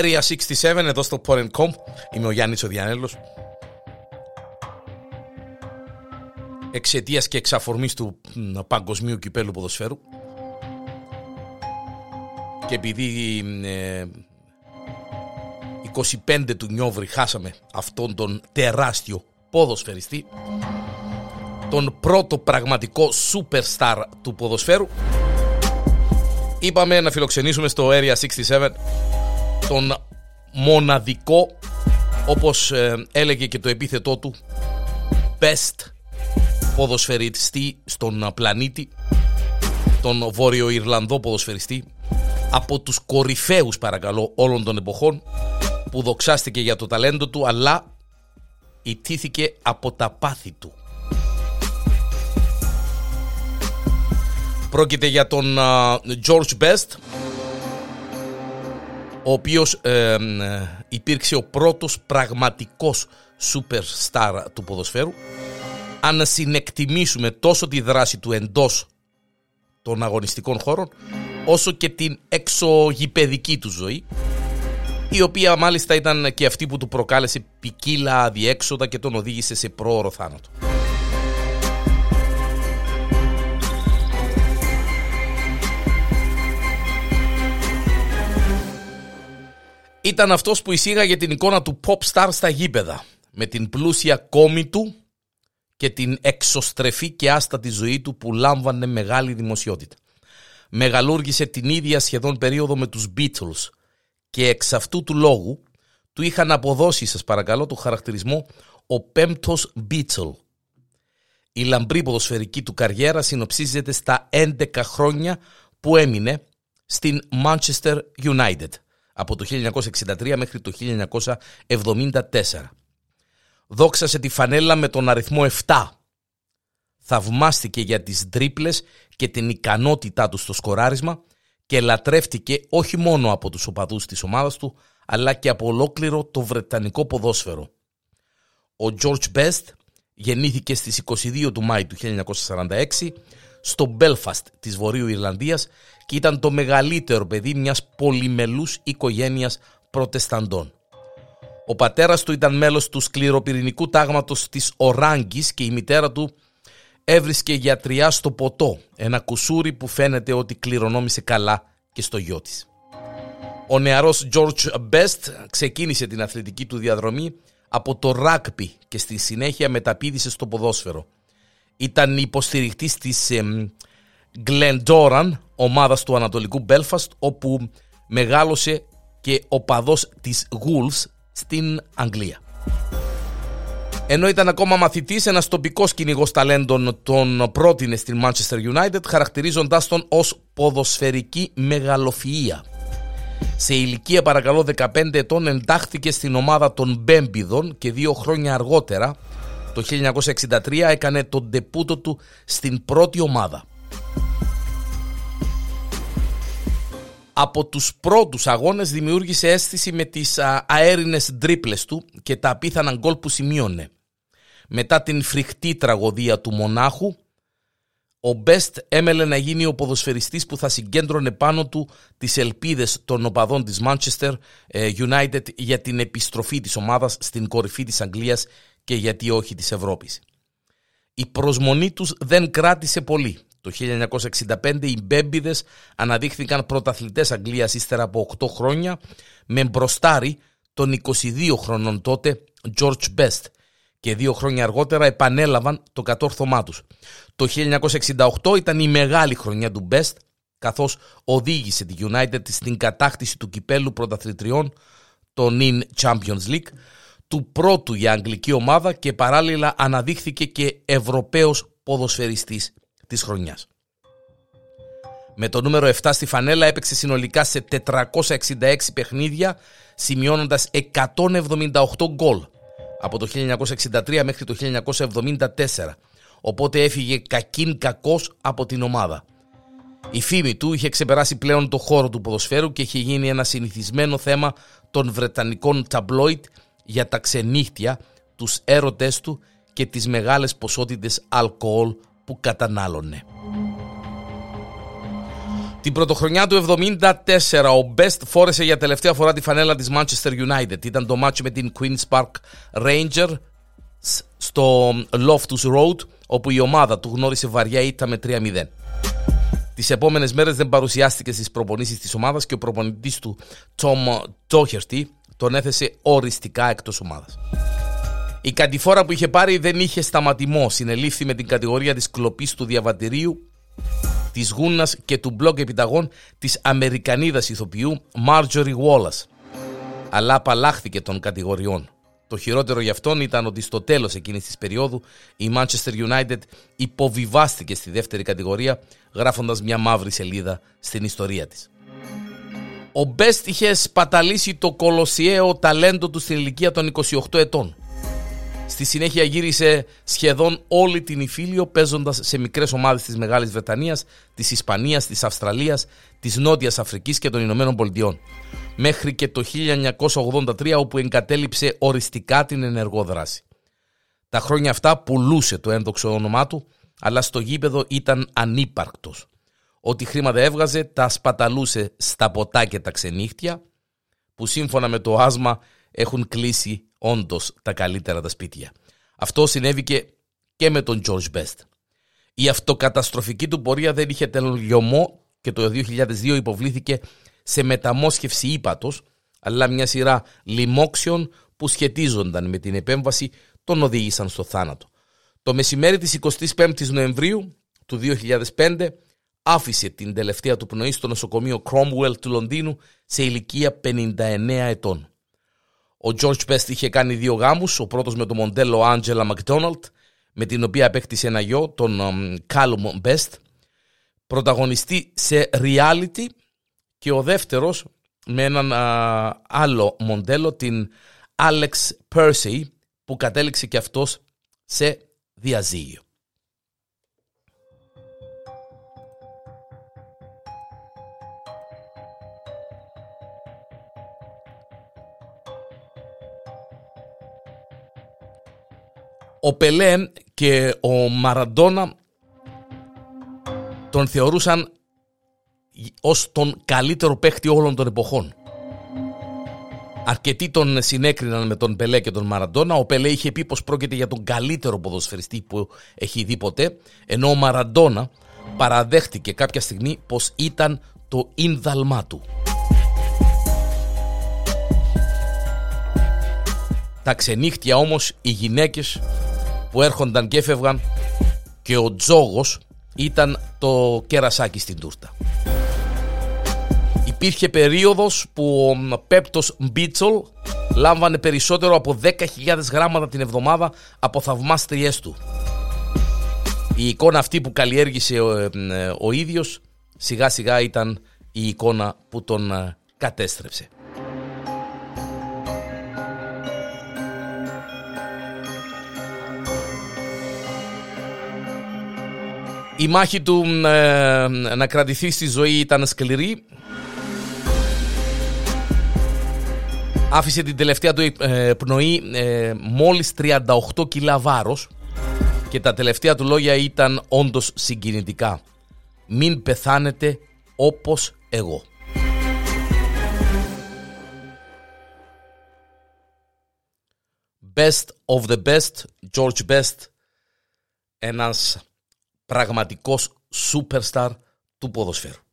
Area 67 εδώ στο Porn.com Είμαι ο Γιάννης ο Διανέλος. Εξαιτίας και εξαφορμής του παγκοσμίου κυπέλου ποδοσφαίρου. Και επειδή ε, 25 του Νιόβρη χάσαμε αυτόν τον τεράστιο ποδοσφαιριστή τον πρώτο πραγματικό superstar του ποδοσφαίρου είπαμε να φιλοξενήσουμε στο Area 67 τον μοναδικό όπως ε, έλεγε και το επίθετό του best ποδοσφαιριστή στον πλανήτη τον Βόρειο Ιρλανδό ποδοσφαιριστή από τους κορυφαίους παρακαλώ όλων των εποχών που δοξάστηκε για το ταλέντο του αλλά ιτήθηκε από τα πάθη του. Πρόκειται για τον George Best ο οποίος ε, υπήρξε ο πρώτος πραγματικός superstar του ποδοσφαίρου αν συνεκτιμήσουμε τόσο τη δράση του εντός των αγωνιστικών χώρων όσο και την εξωγηπαιδική του ζωή η οποία μάλιστα ήταν και αυτή που του προκάλεσε ποικίλα διέξοδα και τον οδήγησε σε πρόωρο θάνατο. Ήταν αυτός που εισήγαγε την εικόνα του pop star στα γήπεδα με την πλούσια κόμη του και την εξωστρεφή και άστατη ζωή του που λάμβανε μεγάλη δημοσιότητα. Μεγαλούργησε την ίδια σχεδόν περίοδο με τους Beatles και εξ αυτού του λόγου του είχαν αποδώσει σας παρακαλώ το χαρακτηρισμό ο πέμπτος Beatle. Η λαμπρή ποδοσφαιρική του καριέρα συνοψίζεται στα 11 χρόνια που έμεινε στην Manchester United από το 1963 μέχρι το 1974 δόξασε τη φανέλα με τον αριθμό 7. Θαυμάστηκε για τις τρίπλες και την ικανότητά του στο σκοράρισμα και λατρεύτηκε όχι μόνο από τους οπαδούς της ομάδας του, αλλά και από ολόκληρο το βρετανικό ποδόσφαιρο. Ο George Best γεννήθηκε στις 22 του Μάη του 1946 στο Belfast της Βορείου Ιρλανδίας και ήταν το μεγαλύτερο παιδί μιας πολυμελούς οικογένειας προτεσταντών. Ο πατέρας του ήταν μέλος του σκληροπυρηνικού τάγματος της Οράγκης και η μητέρα του έβρισκε γιατριά στο ποτό, ένα κουσούρι που φαίνεται ότι κληρονόμησε καλά και στο γιο της. Ο νεαρός George Best ξεκίνησε την αθλητική του διαδρομή από το ράκπι και στη συνέχεια μεταπίδησε στο ποδόσφαιρο. Ήταν υποστηρικτής της ε, Glendoran, ομάδας του Ανατολικού Belfast, όπου μεγάλωσε και ο παδός της Wolves στην Αγγλία. Ενώ ήταν ακόμα μαθητής, ένας τοπικός κυνηγός ταλέντων τον πρότεινε στην Manchester United, χαρακτηρίζοντάς τον ως ποδοσφαιρική μεγαλοφυΐα. Σε ηλικία παρακαλώ 15 ετών εντάχθηκε στην ομάδα των Μπέμπιδων και δύο χρόνια αργότερα, το 1963, έκανε τον τεπούτο του στην πρώτη ομάδα. Από τους πρώτους αγώνες δημιούργησε αίσθηση με τις αέρινες ντρίπλες του και τα απίθανα γκολ που σημείωνε. Μετά την φρικτή τραγωδία του μονάχου, ο Μπέστ έμελε να γίνει ο ποδοσφαιριστής που θα συγκέντρωνε πάνω του τις ελπίδες των οπαδών της Manchester ε, United για την επιστροφή της ομάδας στην κορυφή της Αγγλίας και γιατί όχι της Ευρώπης. Η προσμονή τους δεν κράτησε πολύ το 1965 οι Μπέμπιδες αναδείχθηκαν πρωταθλητές Αγγλίας ύστερα από 8 χρόνια με μπροστάρι τον 22 χρονών τότε George Best και δύο χρόνια αργότερα επανέλαβαν το κατόρθωμά τους. Το 1968 ήταν η μεγάλη χρονιά του Best καθώς οδήγησε τη United στην κατάκτηση του κυπέλου πρωταθλητριών το NIN Champions League του πρώτου για αγγλική ομάδα και παράλληλα αναδείχθηκε και Ευρωπαίος ποδοσφαιριστής της χρονιάς. Με το νούμερο 7 στη φανέλα έπαιξε συνολικά σε 466 παιχνίδια, σημειώνοντας 178 γκολ από το 1963 μέχρι το 1974, οπότε έφυγε κακήν κακός από την ομάδα. Η φήμη του είχε ξεπεράσει πλέον το χώρο του ποδοσφαίρου και είχε γίνει ένα συνηθισμένο θέμα των βρετανικών ταμπλόιτ για τα ξενύχτια, τους έρωτές του και τις μεγάλες ποσότητες αλκοόλ που κατανάλωνε. Την πρωτοχρονιά του 74 ο Best φόρεσε για τελευταία φορά τη φανέλα της Manchester United. Ήταν το μάτσο με την Queen's Park Ranger στο Loftus Road όπου η ομάδα του γνώρισε βαριά ήττα με 3-0. Τις επόμενες μέρες δεν παρουσιάστηκε στις προπονήσεις της ομάδας και ο προπονητής του, Tom Doherty, τον έθεσε οριστικά εκτός ομάδας. Η κατηφόρα που είχε πάρει δεν είχε σταματημό. Συνελήφθη με την κατηγορία της κλοπής του διαβατηρίου, της γούνας και του μπλοκ επιταγών της Αμερικανίδας ηθοποιού Marjorie Wallace. Αλλά απαλλάχθηκε των κατηγοριών. Το χειρότερο για αυτόν ήταν ότι στο τέλος εκείνης της περίοδου η Manchester United υποβιβάστηκε στη δεύτερη κατηγορία γράφοντας μια μαύρη σελίδα στην ιστορία της. Ο Μπέστ είχε σπαταλήσει το κολοσιαίο ταλέντο του στην ηλικία των 28 ετών. Στη συνέχεια γύρισε σχεδόν όλη την Ιφίλιο παίζοντας σε μικρές ομάδες της Μεγάλης Βρετανίας, της Ισπανίας, της Αυστραλίας, της Νότιας Αφρικής και των Ηνωμένων Πολιτειών. Μέχρι και το 1983 όπου εγκατέλειψε οριστικά την ενεργό δράση. Τα χρόνια αυτά πουλούσε το ένδοξο όνομά του, αλλά στο γήπεδο ήταν ανύπαρκτος. Ό,τι χρήματα έβγαζε τα σπαταλούσε στα ποτά και τα ξενύχτια, που σύμφωνα με το άσμα έχουν κλείσει όντως τα καλύτερα τα σπίτια. Αυτό συνέβηκε και με τον George Best. Η αυτοκαταστροφική του πορεία δεν είχε τελειωμό και το 2002 υποβλήθηκε σε μεταμόσχευση ύπατος, αλλά μια σειρά λοιμόξεων που σχετίζονταν με την επέμβαση τον οδήγησαν στο θάνατο. Το μεσημέρι της 25ης Νοεμβρίου του 2005 άφησε την τελευταία του πνοή στο νοσοκομείο Cromwell του Λονδίνου σε ηλικία 59 ετών. Ο George Best είχε κάνει δύο γάμους, ο πρώτος με το μοντέλο Angela McDonald, με την οποία απέκτησε ένα γιο, τον Callum Best, πρωταγωνιστή σε reality και ο δεύτερος με έναν άλλο μοντέλο, την Alex Percy, που κατέληξε και αυτός σε διαζύγιο. Ο Πελέ και ο Μαραντόνα τον θεωρούσαν ως τον καλύτερο παίχτη όλων των εποχών. Αρκετοί τον συνέκριναν με τον Πελέ και τον Μαραντόνα. Ο Πελέ είχε πει πως πρόκειται για τον καλύτερο ποδοσφαιριστή που έχει δει ποτέ, ενώ ο Μαραντόνα παραδέχτηκε κάποια στιγμή πως ήταν το ίνδαλμά του. Τα ξενύχτια όμως οι γυναίκες που έρχονταν και έφευγαν και ο τζόγος ήταν το κερασάκι στην τούρτα. Υπήρχε περίοδος που ο Πέπτος Μπίτσολ λάμβανε περισσότερο από 10.000 γράμματα την εβδομάδα από θαυμάστριές του. Η εικόνα αυτή που καλλιέργησε ο, ε, ο ίδιος σιγά σιγά ήταν η εικόνα που τον ε, κατέστρεψε. Η μάχη του ε, να κρατηθεί στη ζωή ήταν σκληρή. Άφησε την τελευταία του ε, πνοή ε, μόλις 38 κιλά βάρος και τα τελευταία του λόγια ήταν όντως συγκινητικά. Μην πεθάνετε όπως εγώ. Best of the best, George Best, ένας πραγματικός superstar του ποδοσφαίρου.